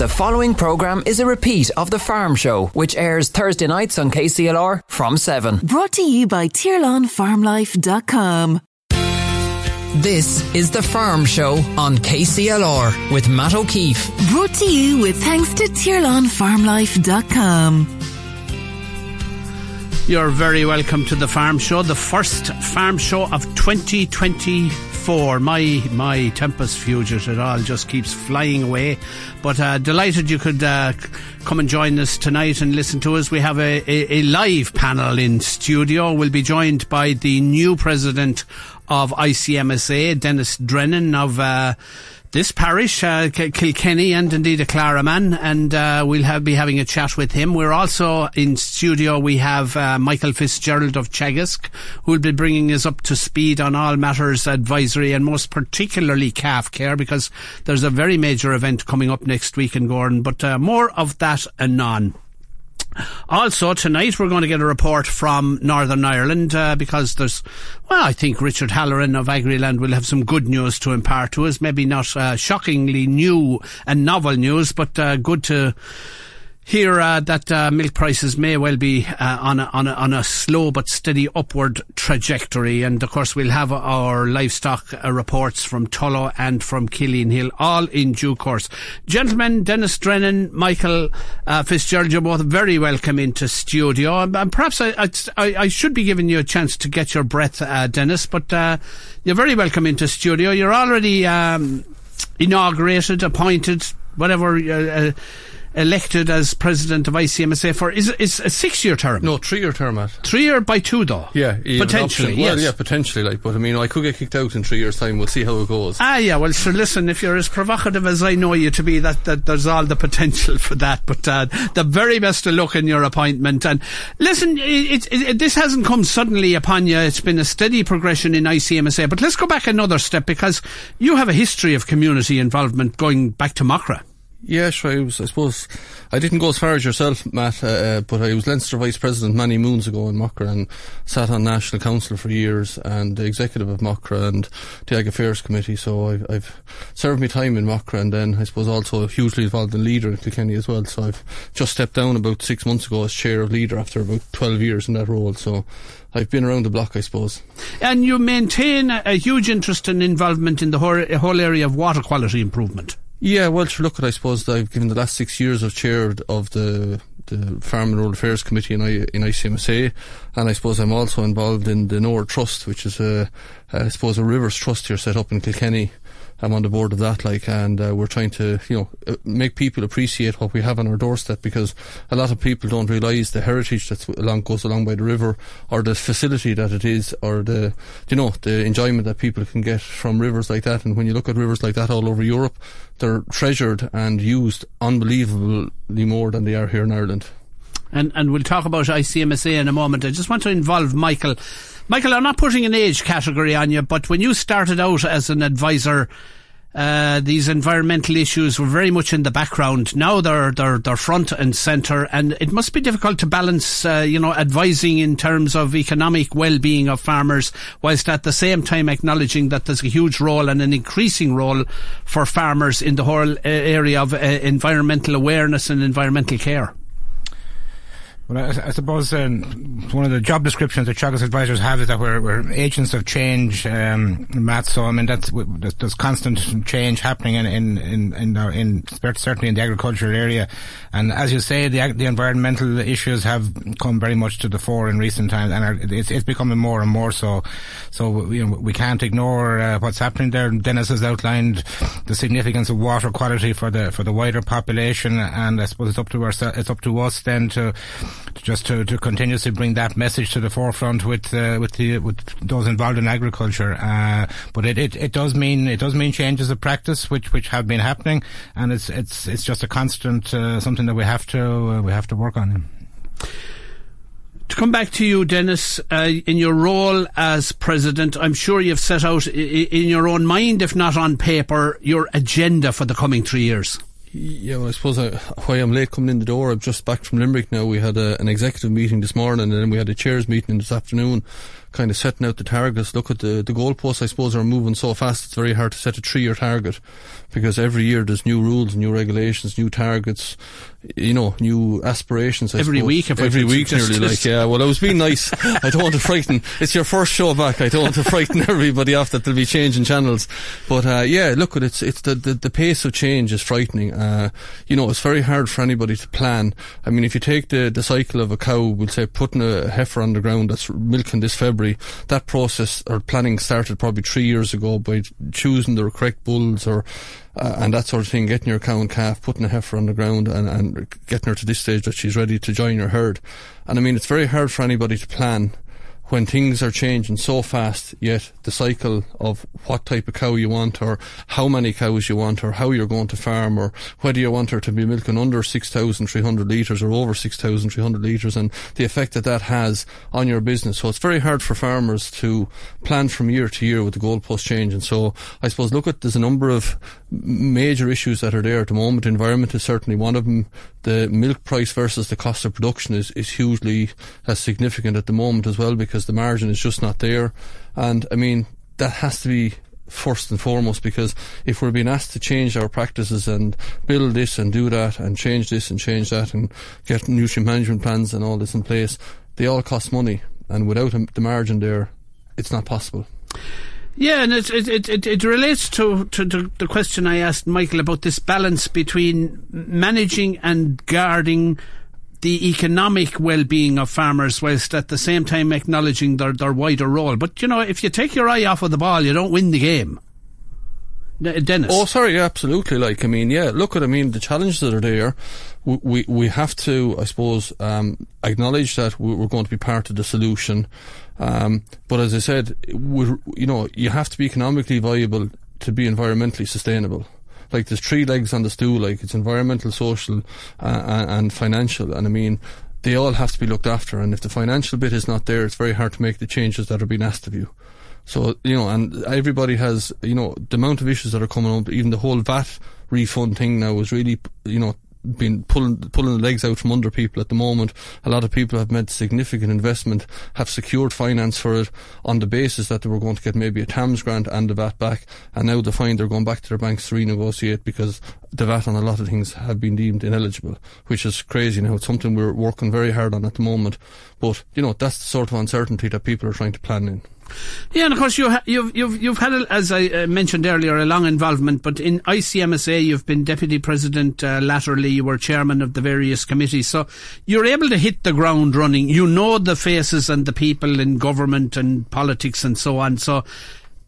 The following programme is a repeat of The Farm Show, which airs Thursday nights on KCLR from 7. Brought to you by TirlanFarmLife.com. This is The Farm Show on KCLR with Matt O'Keeffe. Brought to you with thanks to TirlanFarmLife.com. You're very welcome to the Farm Show, the first Farm Show of 2024. My my Tempus Fugit, it all just keeps flying away. But uh, delighted you could uh, come and join us tonight and listen to us. We have a, a, a live panel in studio. We'll be joined by the new president of ICMSA, Denis Drennan of. Uh, this parish, uh, Kilkenny, and indeed a Claraman, and uh, we'll have, be having a chat with him. We're also in studio. We have uh, Michael Fitzgerald of Teagasc, who will be bringing us up to speed on all matters advisory and most particularly calf care, because there's a very major event coming up next week in Gowran. But uh, more of that anon. Also, tonight we're going to get a report from Northern Ireland uh, because there's, well, I think Richard Halloran of Agriland will have some good news to impart to us. Maybe not uh, shockingly new and novel news, but uh, good to hear uh, that uh, milk prices may well be uh, on, a, on, a, on a slow but steady upward trajectory. And of course, we'll have our livestock uh, reports from Tullow and from Killeen Hill, all in due course. Gentlemen, Denis Drennan, Michael uh, Fitzgerald, you're both very welcome into studio. And, and perhaps I, I, I, should be giving you a chance to get your breath, uh, Denis, but you're very welcome into studio. You're already um, inaugurated, appointed, whatever elected as president of ICMSA for is is a six year term. No, three year term, Matt. Three year by two though. Yeah, potentially. Well, yes. yeah, potentially. Like, but I mean, I could get kicked out in three years' time. We'll see how it goes. Ah, yeah. Well, sure. Listen, if you're as provocative as I know you to be, that, that there's all the potential for that. But uh, the very best of luck in your appointment. And listen, it, it, it, this hasn't come suddenly upon you. It's been a steady progression in ICMSA. But let's go back another step because you have a history of community involvement going back to Macra. Yeah, sure. I, was, I suppose I didn't go as far as yourself, Matt, uh, uh, but I was Leinster Vice President many moons ago in Macra and sat on National Council for years and the executive of Macra and the Ag Affairs Committee. So I've, I've served my time in Macra and then I suppose also hugely involved in Leader in Kilkenny as well. So I've just stepped down about six months ago as chair of Leader after about 12 years in that role. So I've been around the block, I suppose. And you maintain a, a huge interest and involvement in the whole, whole area of water quality improvement. Yeah, well, to look I suppose I've given the last six years of chair of the the Farm and Rural Affairs Committee in, I, in ICMSA, and I suppose I'm also involved in the Nore Trust, which is a, I suppose a rivers trust here set up in Kilkenny, I'm on the board of that, like, and uh, we're trying to, you know, uh, make people appreciate what we have on our doorstep because a lot of people don't realise the heritage that along goes along by the river, or the facility that it is, or the, you know, the enjoyment that people can get from rivers like that. And when you look at rivers like that all over Europe, they're treasured and used unbelievably more than they are here in Ireland. And and we'll talk about ICMSA in a moment. I just want to involve Michael. Michael, I'm not putting an age category on you, but when you started out as an advisor, uh, these environmental issues were very much in the background. Now they're they're they're front and centre, and it must be difficult to balance, uh, you know, advising in terms of economic well-being of farmers, whilst at the same time acknowledging that there's a huge role and an increasing role for farmers in the whole uh, area of uh, environmental awareness and environmental care. Well, I, I suppose um, one of the job descriptions that Teagasc advisors have is that we're, we're agents of change, um, Matt. So I mean, that's there's, there's constant change happening in in in in, our, in, certainly in the agricultural area, and as you say, the the environmental issues have come very much to the fore in recent times, and are, it's it's becoming more and more so. So you know, we can't ignore uh, what's happening there. Denis has outlined the significance of water quality for the for the wider population, and I suppose it's up to our, it's up to us then to just to, to continuously bring that message to the forefront with uh, with the with those involved in agriculture. Uh, but it, it, it does mean it does mean changes of practice which which have been happening, and it's it's it's just a constant uh, something that we have to uh, we have to work on. To come back to you, Denis, uh, in your role as president, I'm sure you've set out in your own mind, if not on paper, your agenda for the coming three years. Yeah, well, I suppose I, why I'm late coming in the door. I'm just back from Limerick now. We had a, an executive meeting this morning, and then we had a chairs meeting this afternoon kind of setting out the targets. Look at the the goalposts. I suppose are moving so fast. It's very hard to set a three year target because every year there's new rules, new regulations, new targets. You know, new aspirations. I Every suppose. week, every week, nearly. Like, yeah. Well, I was being nice. I don't want to frighten. It's your first show back. I don't want to frighten everybody off that they'll be changing channels. But uh, yeah, look, at it's it's the, the the pace of change is frightening. Uh, you know, it's very hard for anybody to plan. I mean, if you take the the cycle of a cow, we'll say putting a heifer on the ground that's milking this February, that process or planning started probably three years ago by choosing the correct bulls or uh, and that sort of thing, getting your cow and calf, putting a heifer on the ground and, and getting her to this stage that she's ready to join your herd. And I mean, it's very hard for anybody to plan when things are changing so fast, yet the cycle of what type of cow you want, or how many cows you want, or how you're going to farm, or whether you want her to be milking under 6,300 litres or over 6,300 litres, and the effect that that has on your business. So it's very hard for farmers to plan from year to year with the goalpost changing. So I suppose look at there's a number of major issues that are there at the moment. Environment is certainly one of them. The milk price versus the cost of production is, is hugely as significant at the moment as well because the margin is just not there. And I mean, that has to be first and foremost because if we're being asked to change our practices and build this and do that and change this and change that and get nutrient management plans and all this in place, they all cost money. And without um, the margin there, it's not possible. Yeah, and it it, it, it, relates to, to, to the question I asked Michael about this balance between managing and guarding the economic well-being of farmers whilst at the same time acknowledging their, their wider role. But, you know, if you take your eye off of the ball, you don't win the game. Denis. Oh, sorry, absolutely. Like, I mean, yeah, look at, I mean, the challenges that are there, we, we, we have to, I suppose, um, acknowledge that we're going to be part of the solution. Um, but as I said, you know, you have to be economically viable to be environmentally sustainable. Like, there's three legs on the stool, like, it's environmental, social, uh, and financial. And I mean, they all have to be looked after. And if the financial bit is not there, it's very hard to make the changes that are being asked of you. So, you know, and everybody has, you know, the amount of issues that are coming up, even the whole VAT refund thing now is really, you know, been pulling pulling the legs out from under people at the moment. A lot of people have made significant investment, have secured finance for it on the basis that they were going to get maybe a TAMS grant and the VAT back, and now they find they're going back to their banks to renegotiate because the VAT on a lot of things have been deemed ineligible, which is crazy now. It's something we're working very hard on at the moment, but you know that's the sort of uncertainty that people are trying to plan in. Yeah, and of course you ha- you've you've you've had, as I uh, mentioned earlier, a long involvement. But in ICMSA, you've been deputy president. Uh, latterly, you were chairman of the various committees, so you're able to hit the ground running. You know the faces and the people in government and politics and so on. So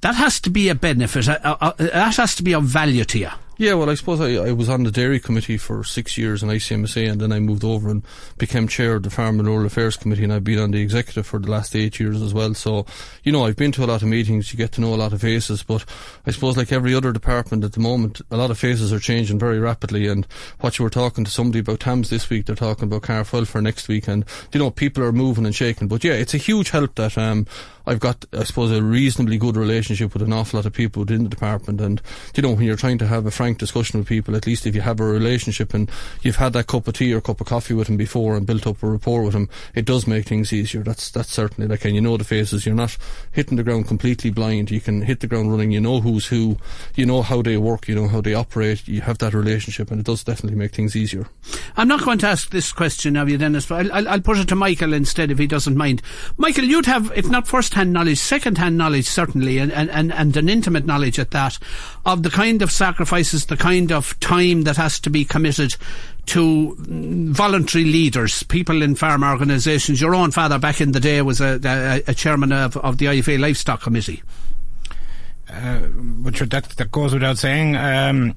that has to be a benefit. Uh, uh, that has to be of value to you. Yeah, well, I suppose I, I was on the dairy committee for six years in ICMSA, and then I moved over and became chair of the Farm and Rural Affairs Committee, and I've been on the executive for the last eight years as well. So, you know, I've been to a lot of meetings, you get to know a lot of faces, but I suppose like every other department at the moment, a lot of faces are changing very rapidly, and what you were talking to somebody about TAMS this week, they're talking about calf welfare next week, and, you know, people are moving and shaking. But yeah, it's a huge help that, um, I've got, I suppose, a reasonably good relationship with an awful lot of people within the department. And, you know, when you're trying to have a frank discussion with people, at least if you have a relationship and you've had that cup of tea or cup of coffee with them before and built up a rapport with them, it does make things easier. That's, that's certainly like, and you know the faces. You're not hitting the ground completely blind. You can hit the ground running. You know who's who. You know how they work. You know how they operate. You have that relationship and it does definitely make things easier. I'm not going to ask this question of you, Denis, but I'll, I'll, put it to Michael instead if he doesn't mind. Michael, you'd have, if not first-hand knowledge, second-hand knowledge certainly, and, and, and, and an intimate knowledge at that, of the kind of sacrifices, the kind of time that has to be committed to mm, voluntary leaders, people in farm organisations. Your own father back in the day was a, a, a chairman of, of the IFA Livestock Committee. Uh, which are- that that goes without saying, um,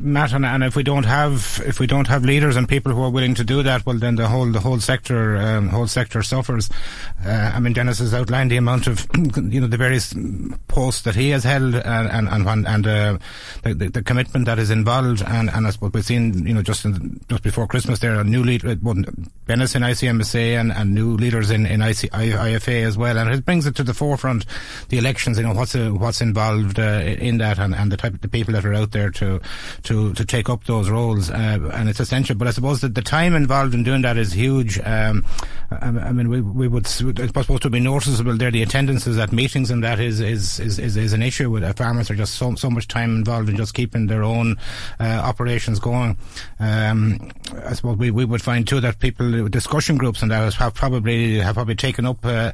Matt. And, and if we don't have if we don't have leaders and people who are willing to do that, well, then the whole the whole sector um, whole sector suffers. Uh, I mean, Denis has outlined the amount of you know the various posts that he has held and and and, and uh, the, the, the commitment that is involved. And and we've seen you know just in, just before Christmas there are new leaders, Denis in ICMSA and, and new leaders in in IC, IFA as well. And it brings it to the forefront the elections. You know what's uh, what's involved involved uh, in that, and, and the type of the people that are out there to to to take up those roles, uh, and it's essential. But I suppose that the time involved in doing that is huge. Um, I, I, mean, we we would it's supposed to be noticeable there. The attendances at meetings and that is is is, is, is an issue. With uh, farmers are just so so much time involved in just keeping their own uh, operations going. Um, I suppose we, we would find too that people discussion groups and that have probably have probably taken up uh,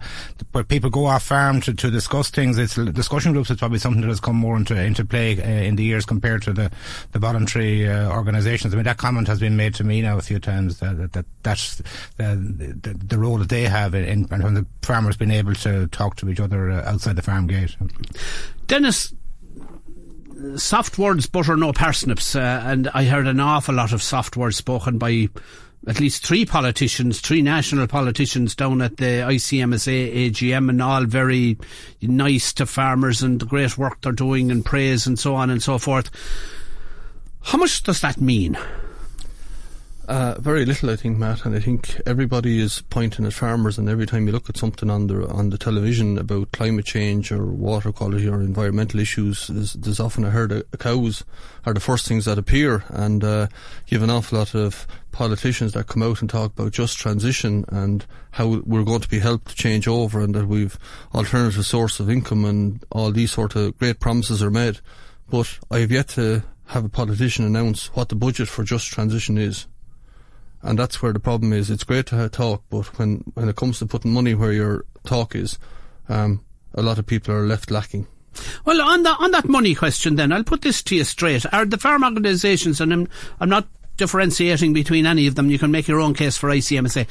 where people go off farm to, to discuss things. It's discussion groups is probably something that has come more into into play uh, in the years compared to the the voluntary uh, organisations. I mean that comment has been made to me now a few times that, that, that that's the, the, the role that they have in, in the farmers being able to talk to each other uh, outside the farm gate. Denis, soft words butter no parsnips, uh, and I heard an awful lot of soft words spoken by at least three politicians, three national politicians down at the ICMSA AGM, and all very nice to farmers and the great work they're doing and praise and so on and so forth. How much does that mean? Uh, very little, I think, Matt, and I think everybody is pointing at farmers. And every time you look at something on the on the television about climate change or water quality or environmental issues, there's, there's often a herd of cows are the first things that appear. And uh, you have an awful lot of politicians that come out and talk about just transition and how we're going to be helped to change over, and that we've alternative source of income and all these sort of great promises are made. But I have yet to have a politician announce what the budget for just transition is and that's where the problem is. It's great to talk, but when when it comes to putting money where your talk is, um, a lot of people are left lacking. Well, on that on that money question, then I'll put this to you straight: Are the farm organisations, and I'm I'm not differentiating between any of them. You can make your own case for ICMSA.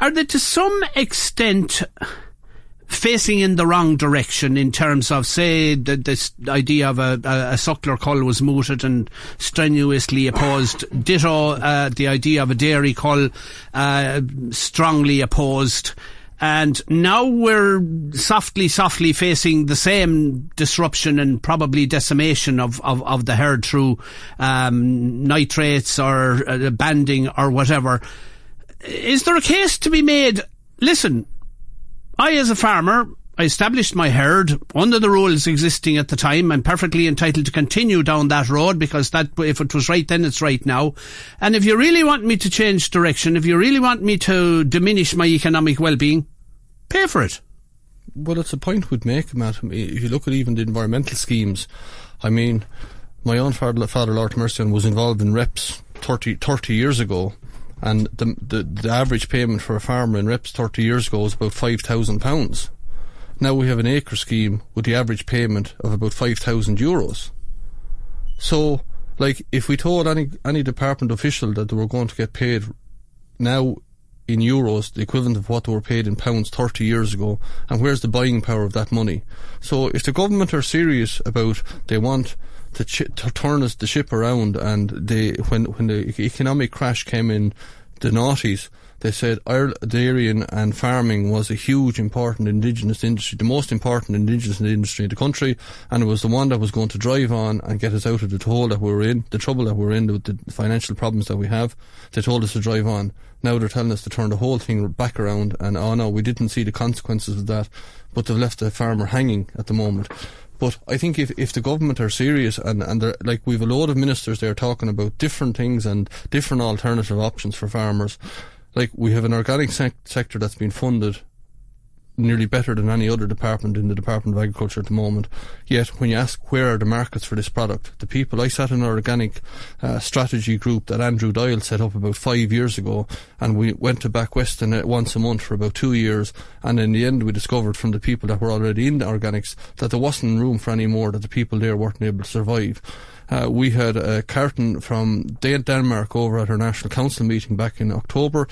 Are they to some extent? Facing in the wrong direction in terms of, say, the, this idea of a, a, a suckler cull was mooted and strenuously opposed. Ditto, uh, the idea of a dairy cull, uh, strongly opposed. And now we're softly, softly facing the same disruption and probably decimation of, of, of the herd through um, nitrates or uh, banding or whatever. Is there a case to be made? Listen, I, as a farmer, I established my herd under the rules existing at the time. I'm perfectly entitled to continue down that road because that, if it was right then, it's right now. And if you really want me to change direction, if you really want me to diminish my economic well-being, pay for it. Well, it's a point we'd make, Matt. If you look at even the environmental schemes, I mean, my own father, father Lord Mercian, was involved in reps 30, 30 years ago and the, the, the average payment for a farmer in reps 30 years ago was about £5,000. Now we have an acre scheme with the average payment of about 5,000 euros. So, like, if we told any, any department official that they were going to get paid now in euros, the equivalent of what they were paid in pounds 30 years ago, and where's the buying power of that money? So, if the government are serious about they want to, ch- to turn us the ship around. And they, when when the economic crash came in the noughties, they said dairy and farming was a huge, important indigenous industry, the most important indigenous industry in the country, and it was the one that was going to drive on and get us out of the hole that we are in, the trouble that we're in, with the financial problems that we have. They told us to drive on. Now they're telling us to turn the whole thing back around, and oh no, we didn't see the consequences of that, but they've left the farmer hanging at the moment. But I think if, if the government are serious and, and like we've a load of ministers there talking about different things and different alternative options for farmers, like we have an organic sec- sector that's been funded nearly better than any other department in the Department of Agriculture at the moment. Yet, when you ask where are the markets for this product, the people, I sat in an organic uh, strategy group that Andrew Doyle set up about five years ago, and we went to Backweston once a month for about two years, and in the end we discovered from the people that were already in the organics that there wasn't room for any more, that the people there weren't able to survive. Uh, we had a carton from Denmark over at our National Council meeting back in October,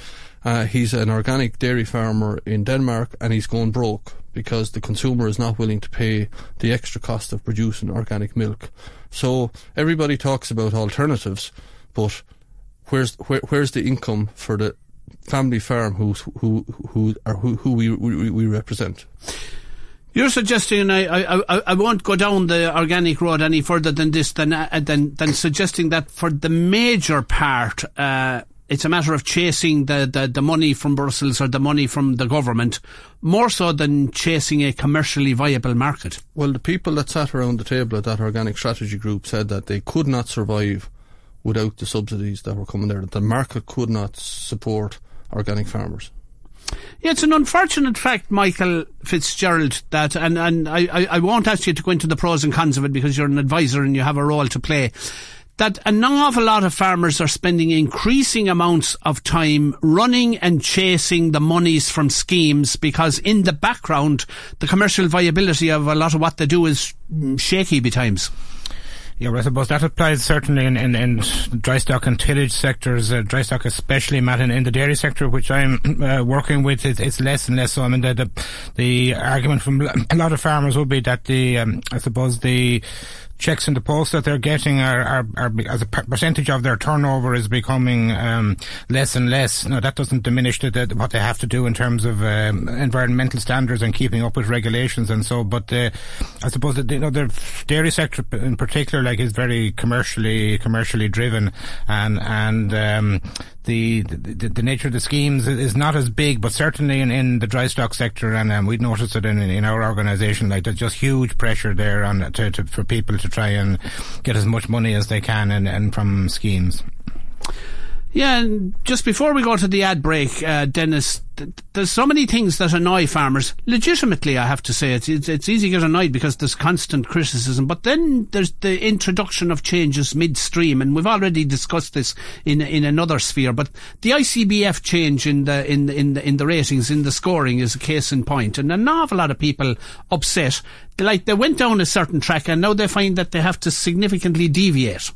uh, he's an organic dairy farmer in Denmark and he's going broke because the consumer is not willing to pay the extra cost of producing organic milk. So everybody talks about alternatives, but where's where, where's the income for the family farm who who who are who, who we, we, we represent? You're suggesting, I, I, I won't go down the organic road any further than this, than, uh, than, than suggesting that for the major part, uh, it's a matter of chasing the, the, the money from Brussels or the money from the government more so than chasing a commercially viable market. Well, the people that sat around the table at that organic strategy group said that they could not survive without the subsidies that were coming there, that the market could not support organic farmers. Yeah, it's an unfortunate fact, Michael Fitzgerald, that, and, and I, I, I won't ask you to go into the pros and cons of it because you're an advisor and you have a role to play that an awful lot of farmers are spending increasing amounts of time running and chasing the monies from schemes because in the background, the commercial viability of a lot of what they do is shaky betimes. Yeah, well, I suppose that applies certainly in, in, in dry stock and tillage sectors, uh, dry stock especially, Matt, in, in the dairy sector, which I'm uh, working with, it, it's less and less so. I mean, the, the, the argument from a lot of farmers would be that the, um, I suppose the, checks in the post that they're getting are, are, are as a percentage of their turnover is becoming um, less and less. Now that doesn't diminish the, the, what they have to do in terms of um, environmental standards and keeping up with regulations and so. But uh, I suppose that you know the dairy sector in particular, like, is very commercially commercially driven, and and um, the, the, the nature of the schemes is not as big, but certainly in, in the dry stock sector, and um, we've noticed it in, in our organisation, like there's just huge pressure there on to, to, for people to try and get as much money as they can and, and from schemes. Yeah, and just before we go to the ad break, uh, Denis, th- there's so many things that annoy farmers. Legitimately, I have to say, it's, it's, it's easy to get annoyed because there's constant criticism. But then there's the introduction of changes midstream, and we've already discussed this in in another sphere. But the ICBF change in the in in the, in the ratings in the scoring is a case in point, and an awful lot of people upset. Like they went down a certain track, and now they find that they have to significantly deviate.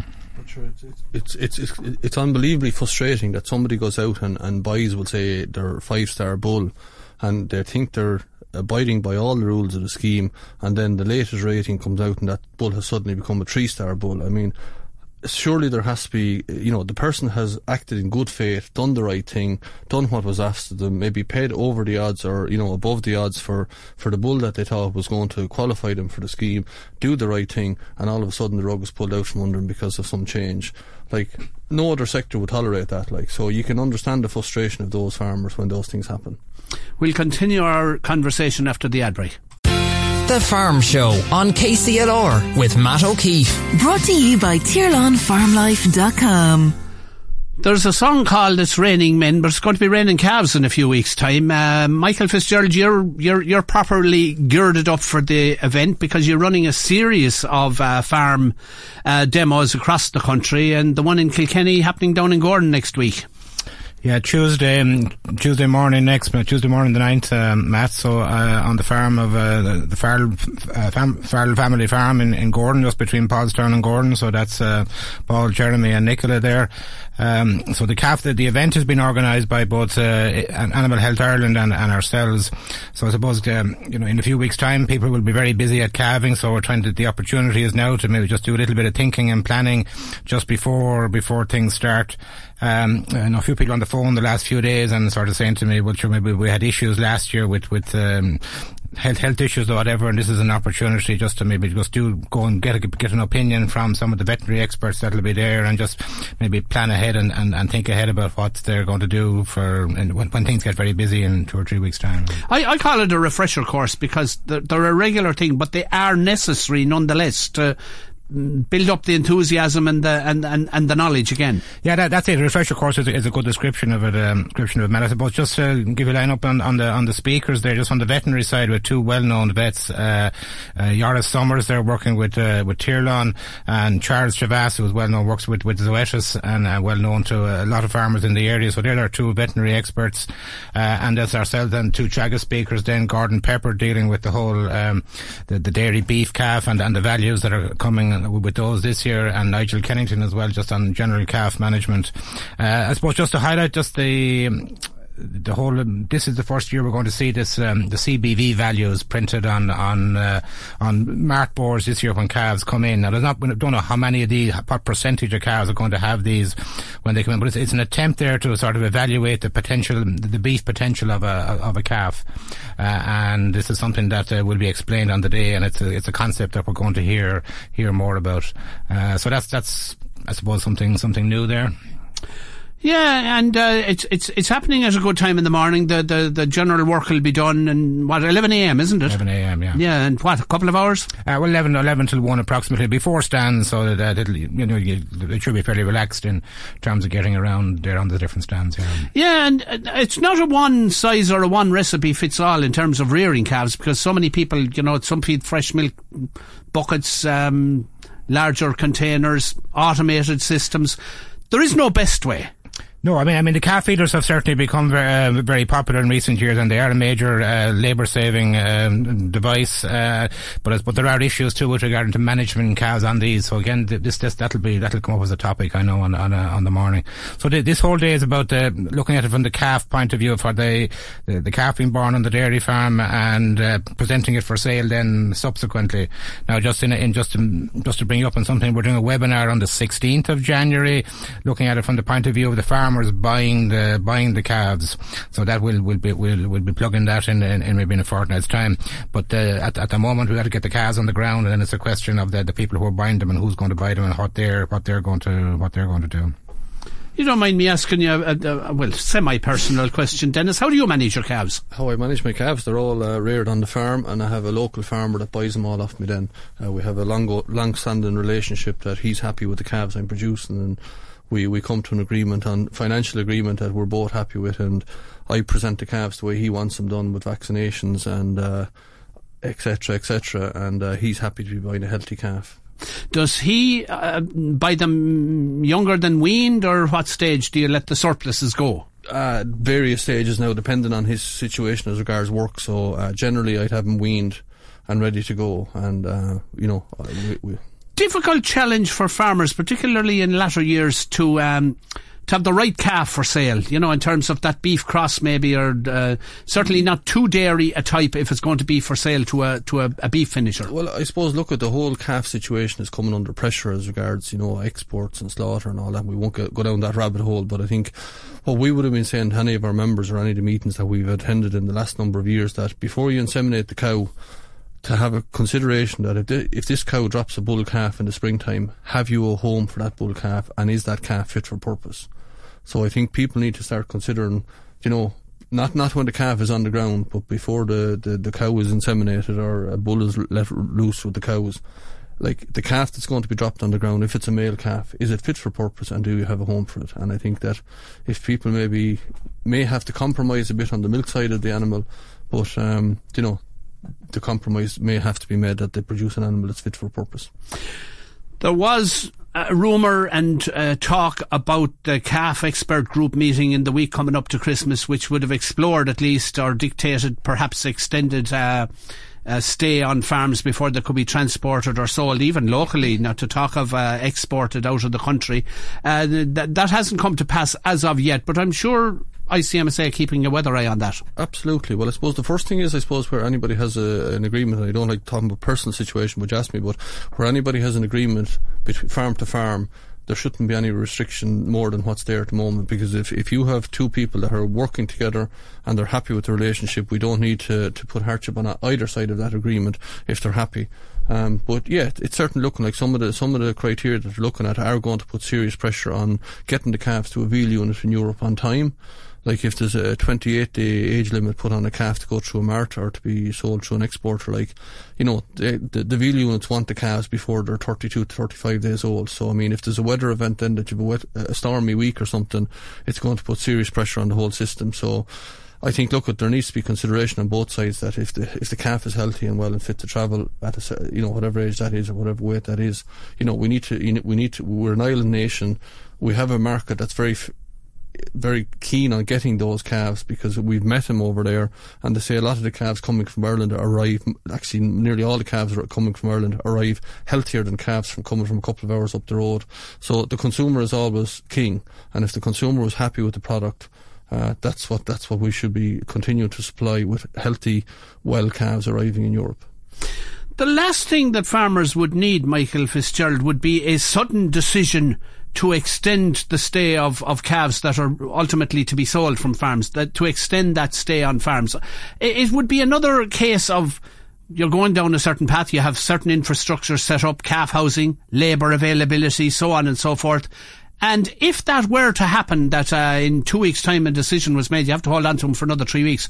It's, it's, it's, it's, it's unbelievably frustrating that somebody goes out and, and buys, we'll say, their five star bull and they think they're abiding by all the rules of the scheme and then the latest rating comes out and that bull has suddenly become a three star bull. I mean, surely there has to be, you know, the person has acted in good faith, done the right thing, done what was asked of them, maybe paid over the odds or, you know, above the odds for, for the bull that they thought was going to qualify them for the scheme, do the right thing, and all of a sudden the rug is pulled out from under them because of some change. Like, no other sector would tolerate that, like, so you can understand the frustration of those farmers when those things happen. We'll continue our conversation after the ad break. The Farm Show on KCLR with Matt O'Keeffe. Brought to you by TirlanFarmLife.com. There's a song called "It's Raining Men," but it's going to be raining calves in a few weeks' time. Uh, Michael Fitzgerald, you're you're you're properly girded up for the event because you're running a series of uh, farm uh, demos across the country, and the one in Kilkenny happening down in Gowran next week. Yeah, Tuesday, um, Tuesday morning next, uh, Tuesday morning the 9th, um, Matt, so, uh, on the farm of, uh, the, Farrell, uh, fam- Farrell family farm in, in Gowran, just between Paulstown and Gowran, so that's, uh, Paul, Jeremy and Nicola there. Um, so the calf, the, the event has been organised by both, uh, Animal Health Ireland and, and ourselves. So I suppose, um, you know, in a few weeks time, people will be very busy at calving, so we're trying to, the opportunity is now to maybe just do a little bit of thinking and planning just before, before things start. Um, know a few people on the phone the last few days and sort of saying to me, well, sure, maybe we had issues last year with, with, um, health, health issues or whatever, and this is an opportunity just to maybe just do, go and get a, get an opinion from some of the veterinary experts that'll be there and just maybe plan ahead and, and, and think ahead about what they're going to do for, when, when things get very busy in two or three weeks time. I, I call it a refresher course because they're, they're a regular thing, but they are necessary nonetheless to, build up the enthusiasm and the and, and, and the knowledge again. Yeah, that, that's it. A refresher course is, is a good description of it. Um, description of it. I suppose just to give you a line up on, on the on the speakers there, just on the veterinary side, with two well-known vets, uh, uh, Yaris Summers, they're working with uh, with Tirlan, and Charles Travas, who is well known, works with with Zoetis and uh, well known to a lot of farmers in the area. So they're our two veterinary experts, uh, and as ourselves and two Teagasc speakers, then Gordon Peppard dealing with the whole um, the, the dairy beef calf and and the values that are coming with those this year, and Nigel Kennington as well, just on general calf management. Uh, I suppose just to highlight just the the whole this is the first year we're going to see this um, the CBV values printed on on uh, on mart boards this year when calves come in. Now there's not we don't know how many of these what percentage of calves are going to have these when they come in, but it's, it's an attempt there to sort of evaluate the potential the beef potential of a of a calf, uh, and this is something that uh, will be explained on the day, and it's a it's a concept that we're going to hear hear more about. Uh, so that's that's I suppose something something new there. Yeah, and uh, it's it's it's happening at a good time in the morning. The the, the general work will be done, and what eleven a.m. isn't it? 11 a.m., yeah. Yeah, and what a couple of hours. Uh, well, 11, 11 till 1 approximately before stands, so that uh, it'll, you know, it should be fairly relaxed in terms of getting around there on the different stands. Yeah. Yeah, and uh, it's not a one size or a one recipe fits all in terms of rearing calves because so many people, you know, some feed fresh milk buckets, um, larger containers, automated systems. There is no best way. No, I mean, I mean, the calf feeders have certainly become very, uh, very popular in recent years, and they are a major uh, labour-saving um, device. Uh, but but there are issues too with regard to management cows on these. So again, this this that'll be that'll come up as a topic, I know, on on, uh, on the morning. So this whole day is about uh, looking at it from the calf point of view for the the, the calf being born on the dairy farm and uh, presenting it for sale then subsequently. Now, just in, in just to, just to bring you up on something, we're doing a webinar on the 16th of January, looking at it from the point of view of the farm farmers buying the buying the calves. So that will will be will will be plugging that in, in, in maybe in a fortnight's time. But uh, at at the moment we got to get the calves on the ground, and then it's a question of the the people who are buying them and who's going to buy them and what they're what they're going to what they're going to do. You don't mind me asking you a, a, a well, semi-personal question, Denis. How do you manage your calves? How I manage my calves, they're all uh, reared on the farm, and I have a local farmer that buys them all off me. Then uh, we have a long, long-standing relationship that he's happy with the calves I'm producing, and we, we come to an agreement on financial agreement that we're both happy with, and I present the calves the way he wants them done with vaccinations and etc. Uh, etc. Et and uh, he's happy to be buying a healthy calf. Does he uh, buy them younger than weaned, or what stage do you let the surpluses go? Uh, various stages now, depending on his situation as regards work. So uh, generally, I'd have him weaned and ready to go, and uh, you know, we, we difficult challenge for farmers, particularly in latter years, to um, to have the right calf for sale. You know, in terms of that beef cross, maybe, or uh, certainly not too dairy a type if it's going to be for sale to a to a, a, beef finisher. Well, I suppose look at the whole calf situation is coming under pressure as regards you know exports and slaughter and all that. We won't go down that rabbit hole, but I think what we would have been saying to any of our members or any of the meetings that we've attended in the last number of years that before you inseminate the cow to have a consideration that if, if this cow drops a bull calf in the springtime, have you a home for that bull calf and is that calf fit for purpose? So I think people need to start considering, you know, not not when the calf is on the ground, but before the, the, the cow is inseminated or a bull is let loose with the cows. Like the calf that's going to be dropped on the ground, if it's a male calf, is it fit for purpose and do you have a home for it? And I think that if people maybe may have to compromise a bit on the milk side of the animal, but um, you know, the compromise may have to be made that they produce an animal that's fit for purpose. There was a rumour and uh, talk about the calf expert group meeting in the week coming up to Christmas, which would have explored at least or dictated perhaps extended. Uh, uh, stay on farms before they could be transported or sold, even locally, not to talk of uh, exported out of the country. Uh, that hasn't come to pass as of yet, but I'm sure ICMSA keeping a weather eye on that? Absolutely. Well, I suppose the first thing is, I suppose, where anybody has a, an agreement, and I don't like talking about personal situation, which ask me, but where anybody has an agreement between farm to farm, there shouldn't be any restriction more than what's there at the moment because if, if you have two people that are working together and they're happy with the relationship, we don't need to, to put hardship on either side of that agreement if they're happy. Um, but yeah, it's certainly looking like some of the some of the criteria that they're looking at are going to put serious pressure on getting the calves to a veal unit in Europe on time like if there's a 28 day age limit put on a calf to go through a mart or to be sold through an exporter, like, you know, the, the, the veal units want the calves before they're 32 to 35 days old. So, I mean, if there's a weather event then that you've a, wet, a stormy week or something, it's going to put serious pressure on the whole system. So, I think, look, there needs to be consideration on both sides that if the if the calf is healthy and well and fit to travel at a you know whatever age that is or whatever weight that is, you know we need to we need to we're an island nation. We have a market that's very very keen on getting those calves because we've met him over there, and they say a lot of the calves coming from Ireland arrive. Actually, nearly all the calves are coming from Ireland arrive healthier than calves from coming from a couple of hours up the road. So the consumer is always king, and if the consumer was happy with the product. Uh, that's what that's what we should be continuing to supply with healthy, well calves arriving in Europe. The last thing that farmers would need, Michael Fitzgerald, would be a sudden decision to extend the stay of, of calves that are ultimately to be sold from farms, that to extend that stay on farms. It, it would be another case of you're going down a certain path, you have certain infrastructure set up, calf housing, labour availability, so on and so forth. And if that were to happen, that uh, in two weeks' time a decision was made, you have to hold on to them for another three weeks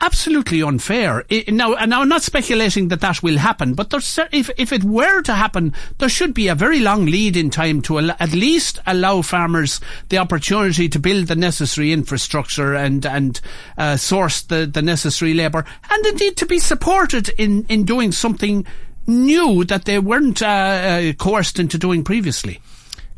absolutely unfair. Now, and I'm not speculating that that will happen, but if if it were to happen, there should be a very long lead in time to al- at least allow farmers the opportunity to build the necessary infrastructure and and uh, source the the necessary labour, and indeed to be supported in in doing something new that they weren't uh, uh, coerced into doing previously.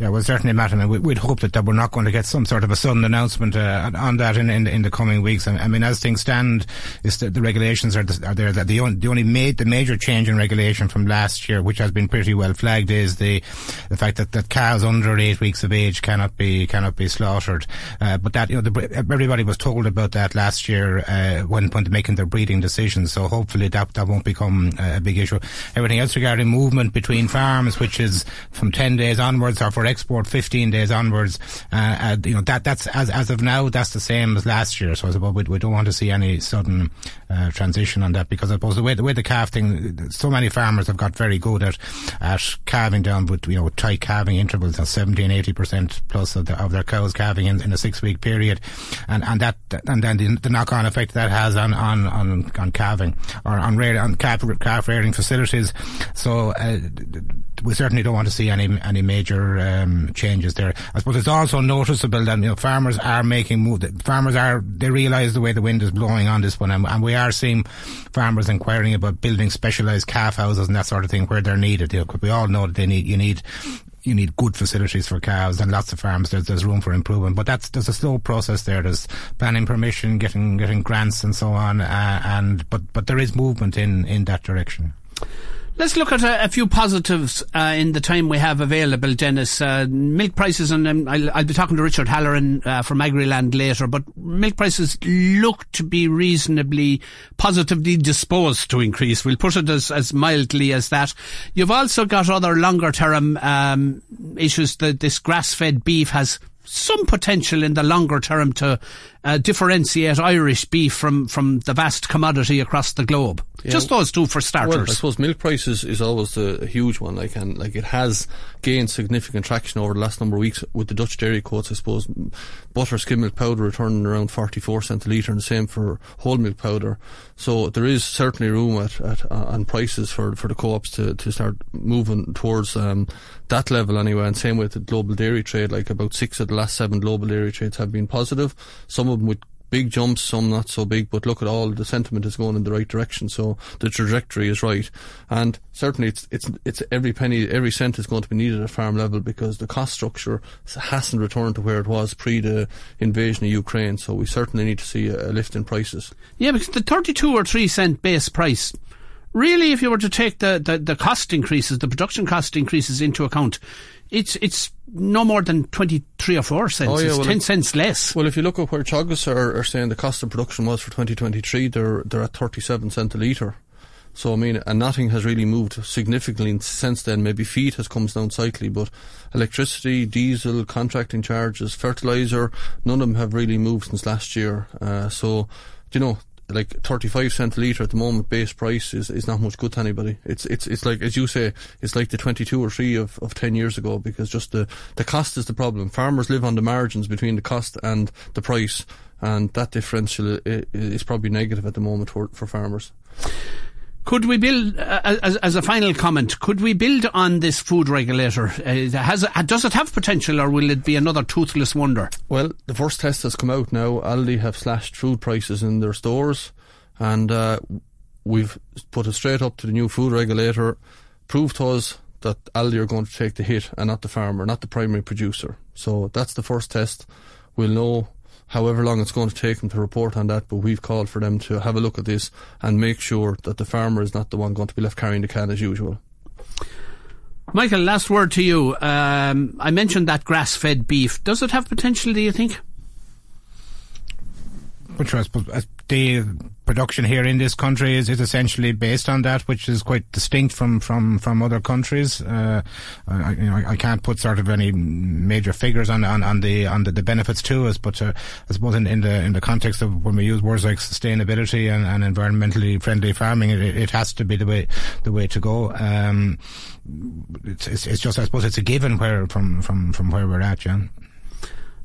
Yeah, well, certainly, Matt. I mean, we'd hope that, that we're not going to get some sort of a sudden announcement uh, on that in, in, in the coming weeks. I mean, as things stand, the, the regulations are, the, are there. That the only, the only made the major change in regulation from last year, which has been pretty well flagged, is the the fact that, that cows under eight weeks of age cannot be cannot be slaughtered. Uh, but that you know, the, everybody was told about that last year uh, when when making their breeding decisions. So hopefully that that won't become a big issue. Everything else regarding movement between farms, which is from ten days onwards, or for export 15 days onwards. Uh, uh, you know that that's as as of now that's the same as last year. So I suppose we, we don't want to see any sudden uh, transition on that because I suppose the way the way the calf thing, so many farmers have got very good at at calving down with you know tight calving intervals, of 17, 80 percent plus of, the, of their cows calving in, in a six week period, and and that and then the, the knock on effect that has on on on, on calving or on rear, on calf calf rearing facilities. So uh, we certainly don't want to see any any major um, changes there. I suppose it's also noticeable that you know farmers are making move. Farmers are they realise the way the wind is blowing on this one, and, and, we are seeing farmers inquiring about building specialised calf houses and that sort of thing where they're needed. You know, we all know that they need you need you need good facilities for cows and lots of farms there's, there's room for improvement but that's there's a slow process there there's planning permission getting getting grants and so on uh, and but but there is movement in in that direction Let's look at a, a few positives uh, in the time we have available, Denis. Uh, milk prices, and um, I'll, I'll, be talking to Richard Halloran uh, from Agriland later, but milk prices look to be reasonably positively disposed to increase. We'll put it as, as mildly as that. You've also got other longer term um, issues that this grass fed beef has some potential in the longer term to uh, differentiate Irish beef from, from the vast commodity across the globe. Yeah. Just those two for starters. Well, I suppose milk prices is always a, a huge one. Like and like it has gained significant traction over the last number of weeks with the Dutch dairy quotes. I suppose butter, skim milk powder returning around forty four cent a litre, and the same for whole milk powder. So there is certainly room at, at uh, on prices for for the co-ops to, to start moving towards um, that level anyway. And same with the global dairy trade. Like about six of the last seven global dairy trades have been positive. Some of them with big jumps, some not so big, but look at all the sentiment is going in the right direction. So the trajectory is right, and certainly it's it's it's every penny, every cent is going to be needed at farm level because the cost structure hasn't returned to where it was pre the invasion of Ukraine. So we certainly need to see a, a lift in prices. Yeah, because the thirty-two or three cent base price really, if you were to take the, the, the, cost increases, the production cost increases into account, it's it's no more than 23 or 4 cents. Oh, yeah, it's well 10 it, cents less. Well, if you look at where Teagasc are, are saying the cost of production was for 2023, they're, they're at 37 cents a litre. So, I mean, and nothing has really moved significantly since then. Maybe feed has come down slightly, but electricity, diesel, contracting charges, fertiliser, none of them have really moved since last year. Uh, so, you know, like 35 cent a litre at the moment base price is, is not much good to anybody. It's, it's, it's like, as you say, it's like the 22 or 3 of, of 10 years ago because just the, the cost is the problem. Farmers live on the margins between the cost and the price and that differential is probably negative at the moment for, for farmers. Could we build, uh, as, as, a final comment, could we build on this food regulator? Uh, has does it have potential or will it be another toothless wonder? Well, the first test has come out now. Aldi have slashed food prices in their stores and uh, we've put it straight up to the new food regulator. Prove to us that Aldi are going to take the hit and not the farmer, not the primary producer. So that's the first test. We'll know however long it's going to take them to report on that, but we've called for them to have a look at this and make sure that the farmer is not the one going to be left carrying the can as usual. Michael, last word to you. Um, I mentioned that grass fed beef. Does it have potential, do you think? Which I suppose the production here in this country is, is essentially based on that, which is quite distinct from from from other countries. Uh, I, you know, I can't put sort of any major figures on on, on the on the, the benefits to us, but uh, I suppose in, in the in the context of when we use words like sustainability and, and environmentally friendly farming, it, it has to be the way the way to go. Um, it's, it's, it's just I suppose it's a given where from from from where we're at, Jan.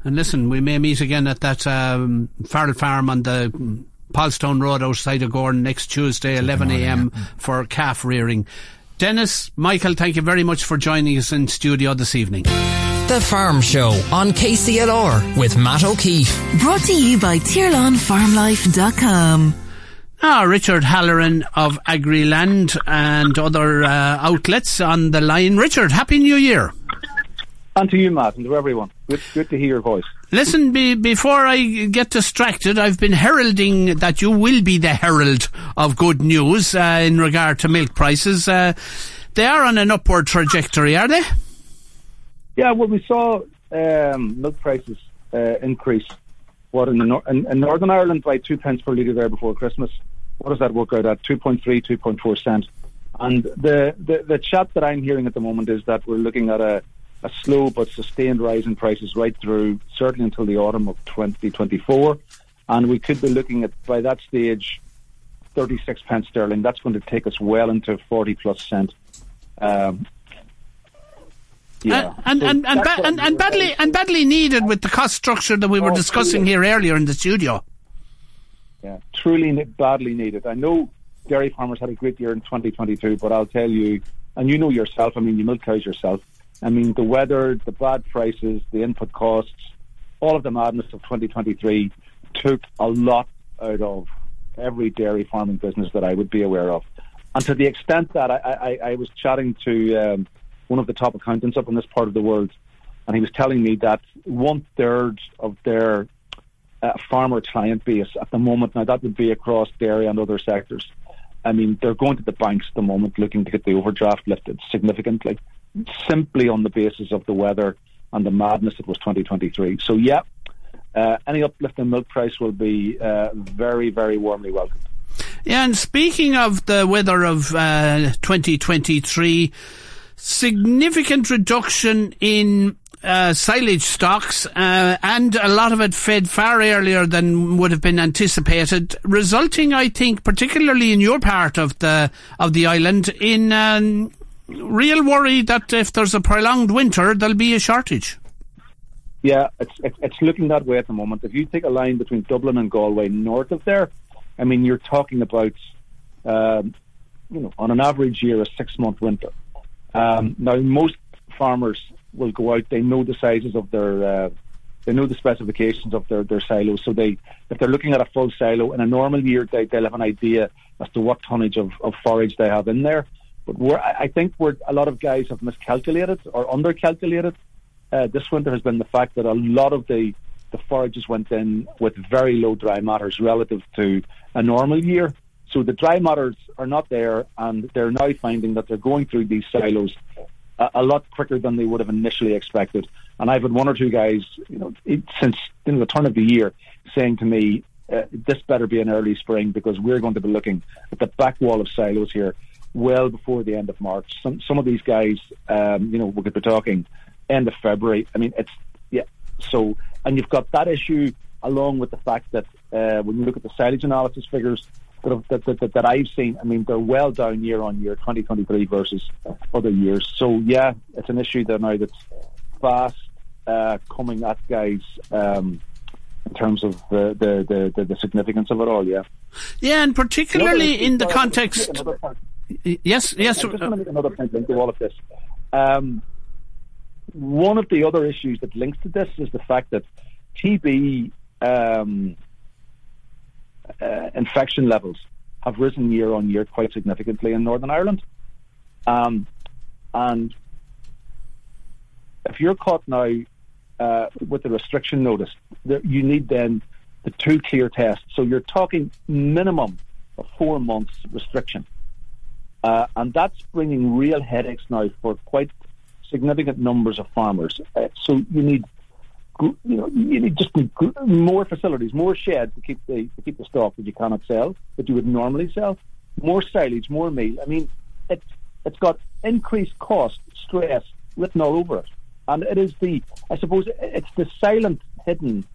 And listen, we may meet again at that um, Farrell Farm on the Paulstown Road outside of Gowran next Tuesday, 11 a.m. for calf rearing. Denis, Michael, thank you very much for joining us in studio this evening. The Farm Show on KCLR with Matt O'Keeffe. Brought to you by TirlanFarmLife.com. Ah, Richard Halloran of AgriLand and other uh, outlets on the line. Richard, Happy New Year. And to you, Matt, and to everyone. Good, good to hear your voice. Listen, be, before I get distracted, I've been heralding that you will be the herald of good news uh, in regard to milk prices. Uh, they are on an upward trajectory, are they? Yeah, well, we saw um, milk prices uh, increase. What in, the nor- in, in Northern Ireland by two pence per litre there before Christmas. What does that work out at? 2.3, 2.4 cent. And the, the, the chat that I'm hearing at the moment is that we're looking at a a slow but sustained rise in prices right through, certainly until the autumn of 2024. And we could be looking at, by that stage, 36 pence sterling. That's going to take us well into 40 plus cent. Um, yeah. And, so and, and, ba- and, and, badly and badly needed with the cost structure that we were oh, discussing here earlier in the studio. Yeah, truly badly needed. I know dairy farmers had a great year in 2022, but I'll tell you, and you know yourself, I mean, you milk cows yourself, I mean, the weather, the bad prices, the input costs, all of the madness of 2023 took a lot out of every dairy farming business that I would be aware of. And to the extent that I, I, I was chatting to um, one of the top accountants up in this part of the world, and he was telling me that one third of their uh, farmer client base at the moment, now that would be across dairy and other sectors, I mean, they're going to the banks at the moment looking to get the overdraft lifted significantly simply on the basis of the weather and the madness that was 2023. So, yeah, uh, any uplift in milk price will be uh, very, very warmly welcomed. Yeah, and speaking of the weather of uh, 2023, significant reduction in uh, silage stocks, uh, and a lot of it fed far earlier than would have been anticipated, resulting, I think, particularly in your part of the of the island, in um, real worry that if there's a prolonged winter, there'll be a shortage. Yeah, it's it's looking that way at the moment. If you take a line between Dublin and Galway north of there, I mean, you're talking about, um, you know, on an average year, a six month winter. Um, now, most farmers will go out. They know the sizes of their, uh, they know the specifications of their, their silos. So they, if they're looking at a full silo in a normal year, they, they'll have an idea as to what tonnage of, of forage they have in there. But we're, I think we're, a lot of guys have miscalculated or undercalculated. Uh, this winter has been the fact that a lot of the, the forages went in with very low dry matters relative to a normal year. So the dry matters are not there, and they're now finding that they're going through these silos a, lot quicker than they would have initially expected. And I've had one or two guys, you know, since you know, the turn of the year, saying to me, uh, "This better be an early spring because we're going to be looking at the back wall of silos here." well before the end of March. Some some of these guys, um, you know, we could be talking end of February. I mean, it's yeah. So and you've got that issue along with the fact that uh, when you look at the silage analysis figures that, that, that, that I've seen, I mean, they're well down year on year, 2023 versus other years. So yeah, it's an issue that now that's fast uh, coming at guys. Um, in terms of the, the, the, the, significance of it all, yeah. Yeah, and particularly in the context Yes, yes. I'm just want to make another point into all of this. Um, one of the other issues that links to this is the fact that TB um, uh, infection levels have risen year on year quite significantly in Northern Ireland. Um, and if you're caught now uh, with the restriction notice, there, you need then the two clear tests. So you're talking minimum of four months restriction. Uh, and that's bringing real headaches now for quite significant numbers of farmers. Uh, so you need you know, you need just more facilities, more sheds to keep the to keep the stock that you cannot sell that you would normally sell, more silage, more meal. I mean, it's it's got increased cost, stress written all over it, and it is the I suppose it's the silent, hidden.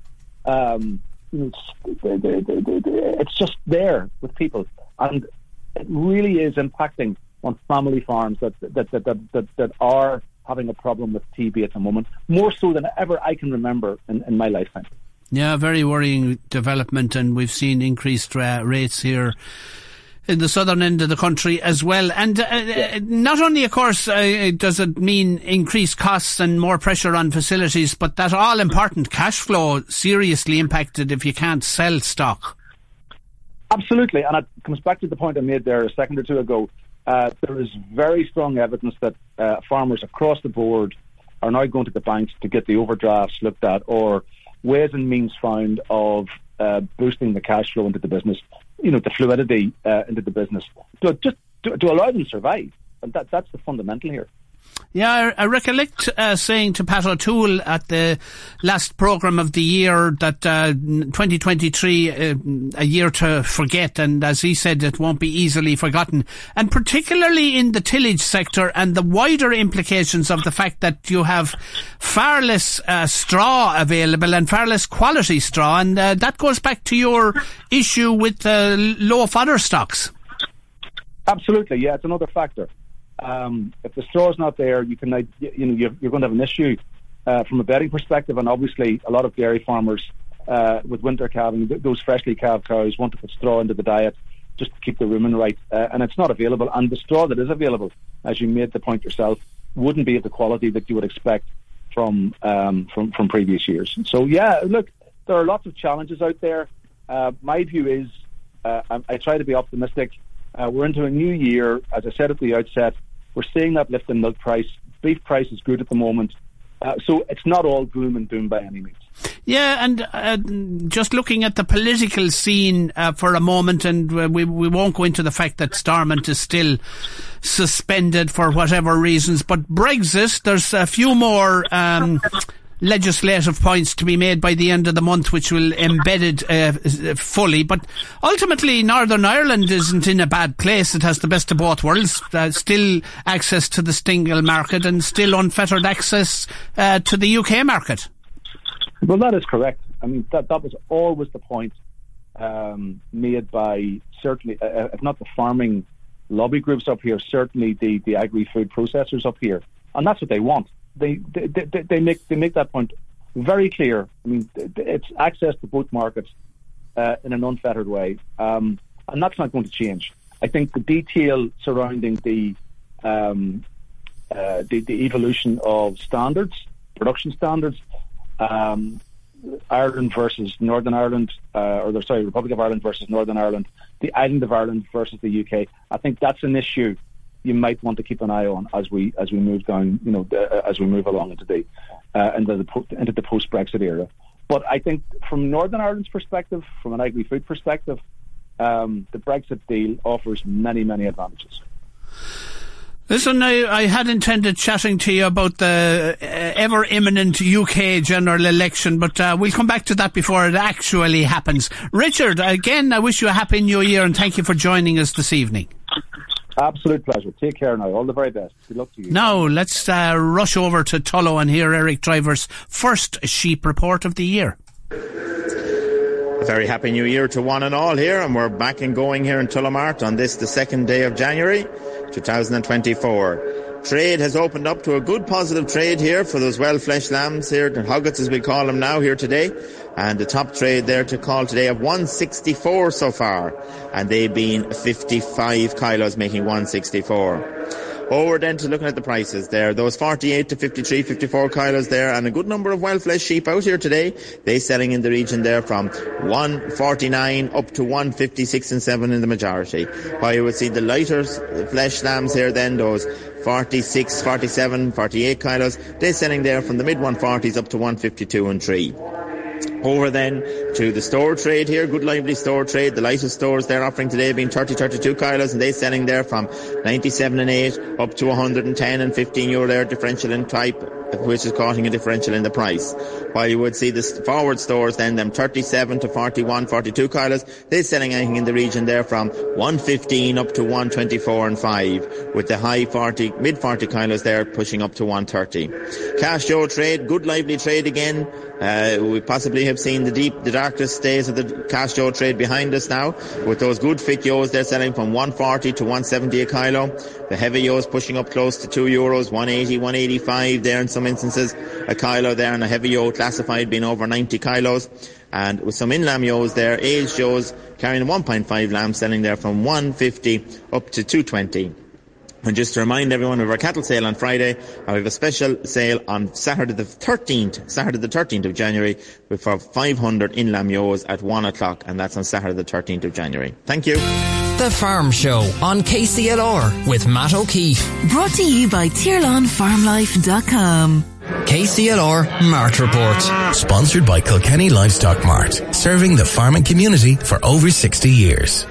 Um, you know, it's just there with people, and it really is impacting on family farms that that that that, that, that are having a problem with TB at the moment, more so than ever I can remember in, in my lifetime. Yeah, very worrying development, and we've seen increased uh, rates here in the southern end of the country as well. And uh, uh not only, of course, uh, does it mean increased costs and more pressure on facilities, but that all important cash flow seriously impacted if you can't sell stock. Absolutely, and it comes back to the point I made there a second or two ago. Uh, there is very strong evidence that uh, farmers across the board are now going to the banks to get the overdrafts looked at or ways and means found of uh, boosting the cash flow into the business, you know, the fluidity uh, into the business, to, just to, to allow them to survive. And that, that's the fundamental here. Yeah, I, I recollect uh, saying to Pat O'Toole at the last programme of the year that uh, 2023, uh, a year to forget, and as he said, it won't be easily forgotten. And particularly in the tillage sector and the wider implications of the fact that you have far less uh, straw available and far less quality straw, and uh, that goes back to your issue with low fodder stocks. Absolutely, yeah, it's another factor. Um, if the straw's not there, you can, you know, you're, you're going to have an issue uh, from a bedding perspective, and obviously a lot of dairy farmers uh, with winter calving, those freshly calved cows want to put straw into the diet just to keep the rumen right, uh, and it's not available. And the straw that is available, as you made the point yourself, wouldn't be of the quality that you would expect from um, from from previous years. So yeah, look, there are lots of challenges out there. Uh, my view is, uh, I, I, try to be optimistic. Uh, we're into a new year, as I said at the outset. We're seeing that lift in milk price. Beef price is good at the moment. Uh, so it's not all gloom and doom by any means. Yeah, and uh, just looking at the political scene uh, for a moment, and uh, we we won't go into the fact that Stormont is still suspended for whatever reasons, but Brexit, there's a few more um, legislative points to be made by the end of the month, which will embed it uh, fully. But ultimately, Northern Ireland isn't in a bad place. It has the best of both worlds. Uh, still access to the single market and still unfettered access uh, to the UK market. Well, that is correct. I mean, that, that was always the point um, made by certainly, uh, uh, if not the farming lobby groups up here, certainly the, the agri-food processors up here. And that's what they want they, they, they, they make they make that point very clear. I mean, it's access to both markets uh, in an unfettered way, um, and that's not going to change. I think the detail surrounding the um, uh, the, the, evolution of standards, production standards, um, Ireland versus Northern Ireland, uh, or the, sorry, Republic of Ireland versus Northern Ireland, the island of Ireland versus the UK. I think that's an issue you might want to keep an eye on as we as we move down, you know, the, as we move along into the uh, into the into the post Brexit era. But I think from Northern Ireland's perspective, from an agri-food perspective, um, the Brexit deal offers many many advantages. Listen, I, I, had intended chatting to you about the uh, ever imminent UK general election, but uh, we'll come back to that before it actually happens. Richard, again, I wish you a happy new year and thank you for joining us this evening. Absolute pleasure. Take care now. All the very best. Good luck to you. Now, let's uh, rush over to Tullow and hear Eric Driver's first sheep report of the year. A very happy new year to one and all here, and we're back and going here in Tullow Mart on this, the second day of January 2024. Trade has opened up to a good positive trade here for those well-fleshed lambs here, the hoggets as we call them now here today. And the top trade there to call today of 164 so far. And they've been 55 kilos making 164. Over then to looking at the prices there. Those 48 to 53, 54 kilos there and a good number of well-fleshed sheep out here today. They selling in the region there from 149 up to 156 and 7 in the majority. While you would see the lighter flesh lambs here then, those 46, 47, 48 kilos, they're selling there from the mid 140s up to 152 and 3. Over then to the store trade here, good lively store trade. The lightest stores they're offering today being 30, 32 kilos and they're selling there from 97 and 8 up to 110 and 15 euro there differential in type which is causing a differential in the price. While you would see the forward stores then, them 37 to 41, 42 kilos, they're selling anything in the region there from 115 up to 124 and 5, with the high 40, mid 40 kilos there pushing up to 130. Cast ewe trade, good lively trade again. Uh, we possibly have seen the deep, the darkest days of the cast ewe trade behind us now, with those good fit ewes they're selling from 140 to 170 a kilo. The heavy ewes pushing up close to 2 euros, 180, 185 there in some instances, a kilo there, and a heavy ewe classified being over 90 kilos. And with some in lamb ewes there, aged ewes carrying 1.5 lamb selling there from 150 up to 220. And just to remind everyone, we have our cattle sale on Friday, and we have a special sale on Saturday the 13th, Saturday the 13th of January, for 500 in lamb ewes at 1 o'clock, and that's on Saturday the 13th of January. Thank you. The Farm Show on KCLR with Matt O'Keeffe. Brought to you by TirlanFarmLife.com. KCLR Mart Report. Sponsored by Kilkenny Livestock Mart, serving the farming community for over 60 years.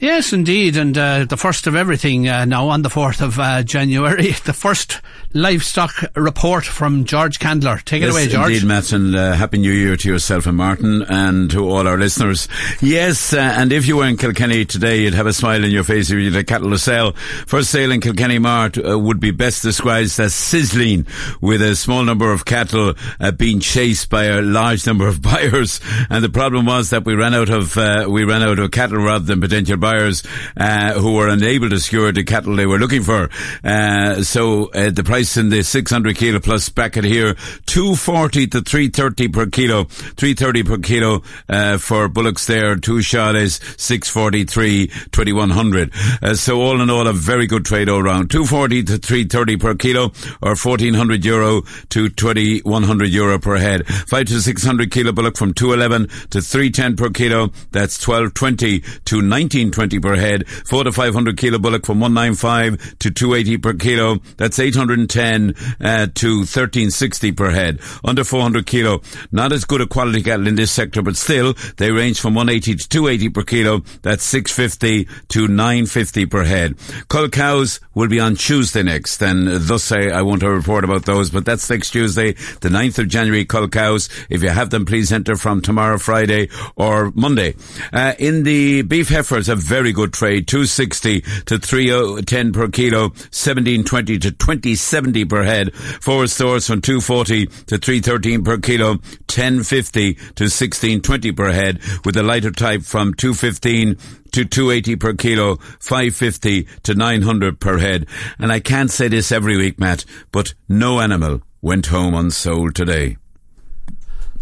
Yes, indeed, and uh, the first of everything uh, now on the 4th of uh, January, the first livestock report from George Candler. Take yes, it away, George. Indeed, Matt, and uh, Happy New Year to yourself and Martin and to all our listeners. Yes, uh, and if you were in Kilkenny today, you'd have a smile in your face if you had a cattle to sell. First sale in Kilkenny Mart uh, would be best described as sizzling, with a small number of cattle being chased by a large number of buyers. And the problem was that we ran out of we ran out of cattle rather than potential buyers buyers uh, who were unable to secure the cattle they were looking for. Uh, so uh, the price in the 600 kilo plus bracket here, 240 to 330 per kilo, 330 per kilo uh, for bullocks there. Two shot is 643, 2100. Uh, so all in all, a very good trade all round. 240 to 330 per kilo, or 1400 euro to 2100 euro per head. Five to 600 kilo bullock from 211 to 310 per kilo. That's 1220 to 1920 per head. Four to 500 kilo bullock from 195 to 280 per kilo. That's 810 uh, to 1360 per head. Under 400 kilo, not as good a quality cattle in this sector, but still they range from 180 to 280 per kilo. That's 650 to 950 per head. Cull cows will be on Tuesday next, and thus say I won't report about those, but that's next Tuesday, the 9th of January. Cull cows. If you have them, please enter from tomorrow, Friday, or Monday. Uh, in the beef heifers, a very good trade. 260 to 310 per kilo, 1720 to 2070 per head. Four stores from 240 to 313 per kilo, 1050 to 1620 per head, with the lighter type from 215 to 280 per kilo, 550 to 900 per head. And I can't say this every week, Matt, but no animal went home unsold today.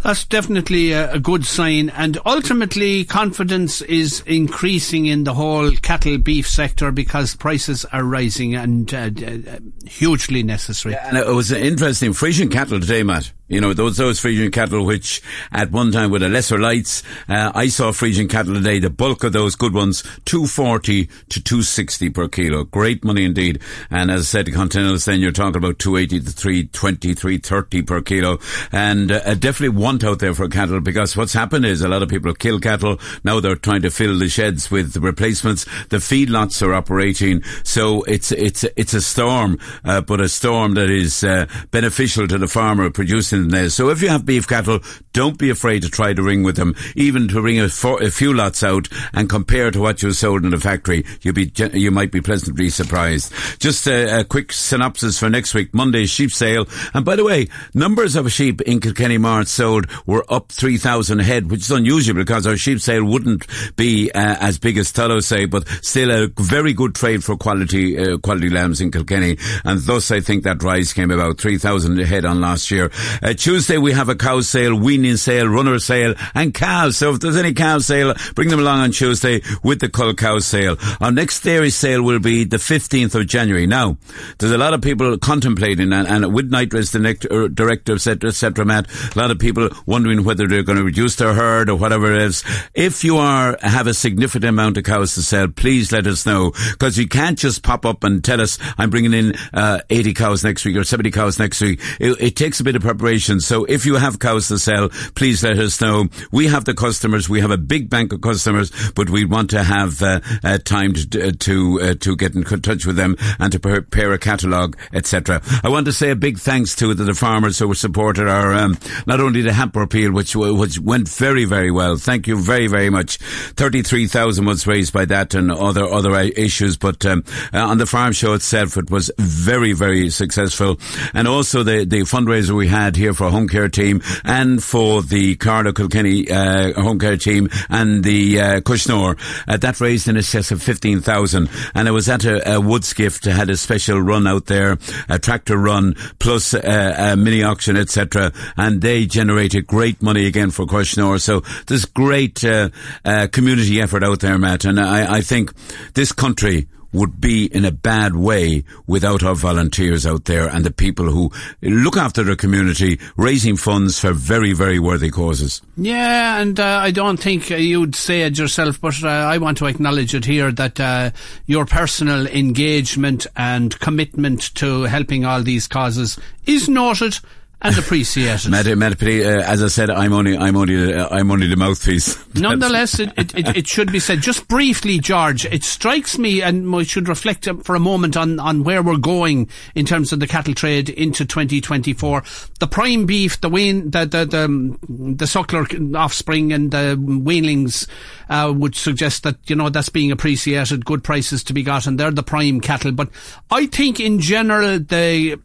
That's definitely a, a, good sign, and ultimately confidence is increasing in the whole cattle beef sector because prices are rising and uh, uh, hugely necessary. Yeah, and it was an interesting. Friesian cattle today, Matt. You know, those, those Friesian cattle which at one time were the lesser lights, uh, I saw Friesian cattle today, the bulk of those good ones, 240 to 260 per kilo. Great money indeed. And as I said, the Continentals then you're talking about 280 to 320, 330 per kilo. And uh, definitely want out there for cattle because what's happened is a lot of people kill cattle. Now they're trying to fill the sheds with replacements. The feedlots are operating. So it's, it's, it's a storm, uh, but a storm that is, uh, beneficial to the farmer producing so if you have beef cattle, don't be afraid to try to ring with them, even to ring a, for, a few lots out and compare to what you sold in the factory. You be you might be pleasantly surprised. Just a, a, quick synopsis for next week: Monday's sheep sale. And by the way, numbers of sheep in Kilkenny Mart sold were up three thousand head, which is unusual because our sheep sale wouldn't be uh, as big as Tullow say, but still a very good trade for quality uh, quality lambs in Kilkenny, and thus I think that rise came about three thousand head on last year. Uh, uh, Tuesday we have a cow sale, weaning sale, runner sale, and calves. So if there's any cow sale, bring them along on Tuesday with the cull cow sale. Our next dairy sale will be the 15th of January. Now, there's a lot of people contemplating, and, and with Nitrates, the uh, director, etc., etc., Matt, a lot of people wondering whether they're going to reduce their herd or whatever it is. If you are have a significant amount of cows to sell, please let us know because you can't just pop up and tell us I'm bringing in uh, 80 cows next week or 70 cows next week. It, it takes a bit of preparation So if you have cows to sell, please let us know. We have the customers. We have a big bank of customers, but we want to have uh, uh, time to to uh, to get in touch with them and to prepare a catalogue, etc. I want to say a big thanks to the, the farmers who supported our um, not only the hemp appeal, which which went very very well. Thank you very very much. Thirty three thousand was raised by that and other other issues, but um, uh, on the farm show itself, it was very very successful, and also the the fundraiser we had here for home care team and for the Carlow Kilkenny uh, home care team and the uh, Cois Nore uh, that raised in excess of fifteen thousand, and it was at a, a Woodsgift had a special run out there, a tractor run plus uh, a mini auction, etc., and they generated great money again for Cois Nore. So there's great uh, uh, community effort out there, Matt, and I, I think this country would be in a bad way without our volunteers out there and the people who look after their community, raising funds for very, very worthy causes. Yeah, and uh, I don't think you'd say it yourself, but uh, I want to acknowledge it here that uh, your personal engagement and commitment to helping all these causes is noted and appreciated. Matt, uh, as I said, I'm only, I'm only, uh, I'm only the mouthpiece. Nonetheless, it, it, it, should be said. Just briefly, George, it strikes me, and we should reflect for a moment on, on where we're going in terms of the cattle trade into 2024. The prime beef, the wane, the the the, the suckler offspring, and the weanlings uh, would suggest that you know that's being appreciated. Good prices to be got, and they're the prime cattle. But I think in general, the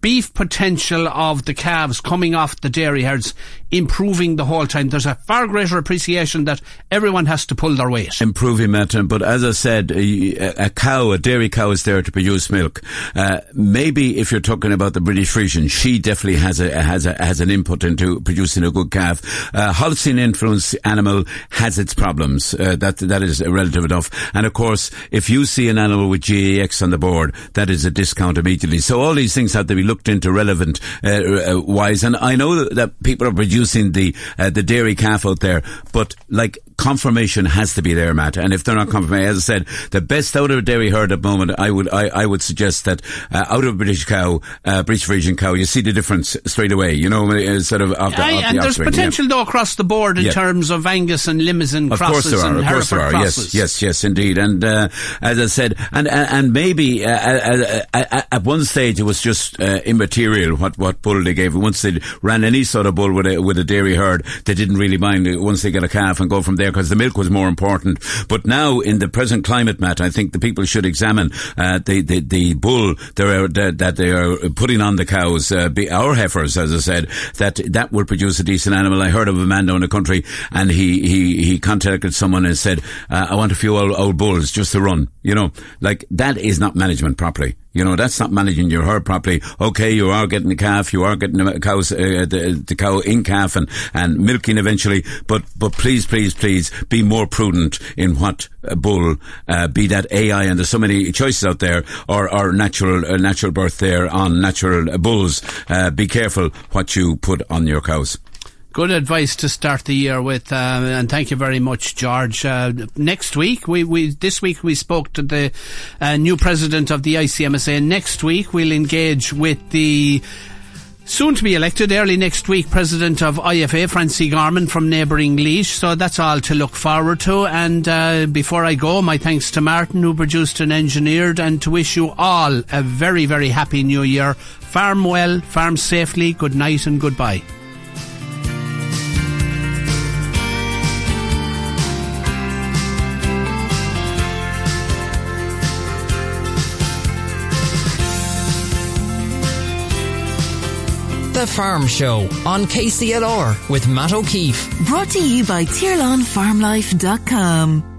beef potential of the calves coming off the dairy herds improving the whole time. There's a far greater appreciation that everyone has to pull their weight. Improving, Matt. But as I said, a, a cow, a dairy cow, is there to produce milk. Uh, maybe if you're talking about the British Friesian, she definitely has a has a has an input into producing a good calf. Uh, Holstein influence animal has its problems. Uh, that that is relative enough. And of course, if you see an animal with GAX on the board, that is a discount immediately. So all these things have to be looked into relevant uh, uh, wise. And I know that people are producing the uh, the dairy calf out there, but like confirmation has to be there, Matt. And if they're not confirmed, as I said, the best out of a dairy herd at the moment, I would I, I would suggest that uh, out of a British cow, uh, British Friesian cow, you see the difference straight away. You know, uh, sort of. Of the, Aye, of and the there's potential yeah. though across the board in Yeah. terms of Angus and Limousin Of crosses course there are. and Of course there are. crosses. Yes, yes, yes, indeed. And uh, as I said, and and, maybe uh, uh, at one stage it was just uh, immaterial what, what bull they gave. Once they ran any sort of bull with a with a dairy herd, they didn't really mind once they get a calf and go from there because the milk was more important. But now in the present climate, Matt, I think the people should examine uh, the, the the bull are, that they are putting on the cows, uh, be our heifers, as I said, that that will produce a decent animal. I heard of a man down in the country, and he he he contacted someone and said, uh, "I want a few old, old bulls just to run." You know, like that is not management properly. You know, that's not managing your herd properly. Okay, you are getting the calf, you are getting the cows, uh, the, the cow in calf and, and milking eventually, but, but please, please, please be more prudent in what bull, uh, be that AI, and there's so many choices out there, or, or natural, uh, natural birth there on natural uh, bulls. Uh, be careful what you put on your cows. Good advice to start the year with, uh, and thank you very much, George. Uh, next week, we, we this week we spoke to the uh, new president of the ICMSA. Next week, we'll engage with the soon to be elected early next week president of IFA, Francie Gorman from neighbouring Laois. So that's all to look forward to. And uh, before I go, my thanks to Martin who produced and engineered, and to wish you all a very very happy New Year. Farm well, farm safely. Good night and goodbye. The Farm Show on KCLR with Matt O'Keeffe. Brought to you by TirlanFarmLife.com.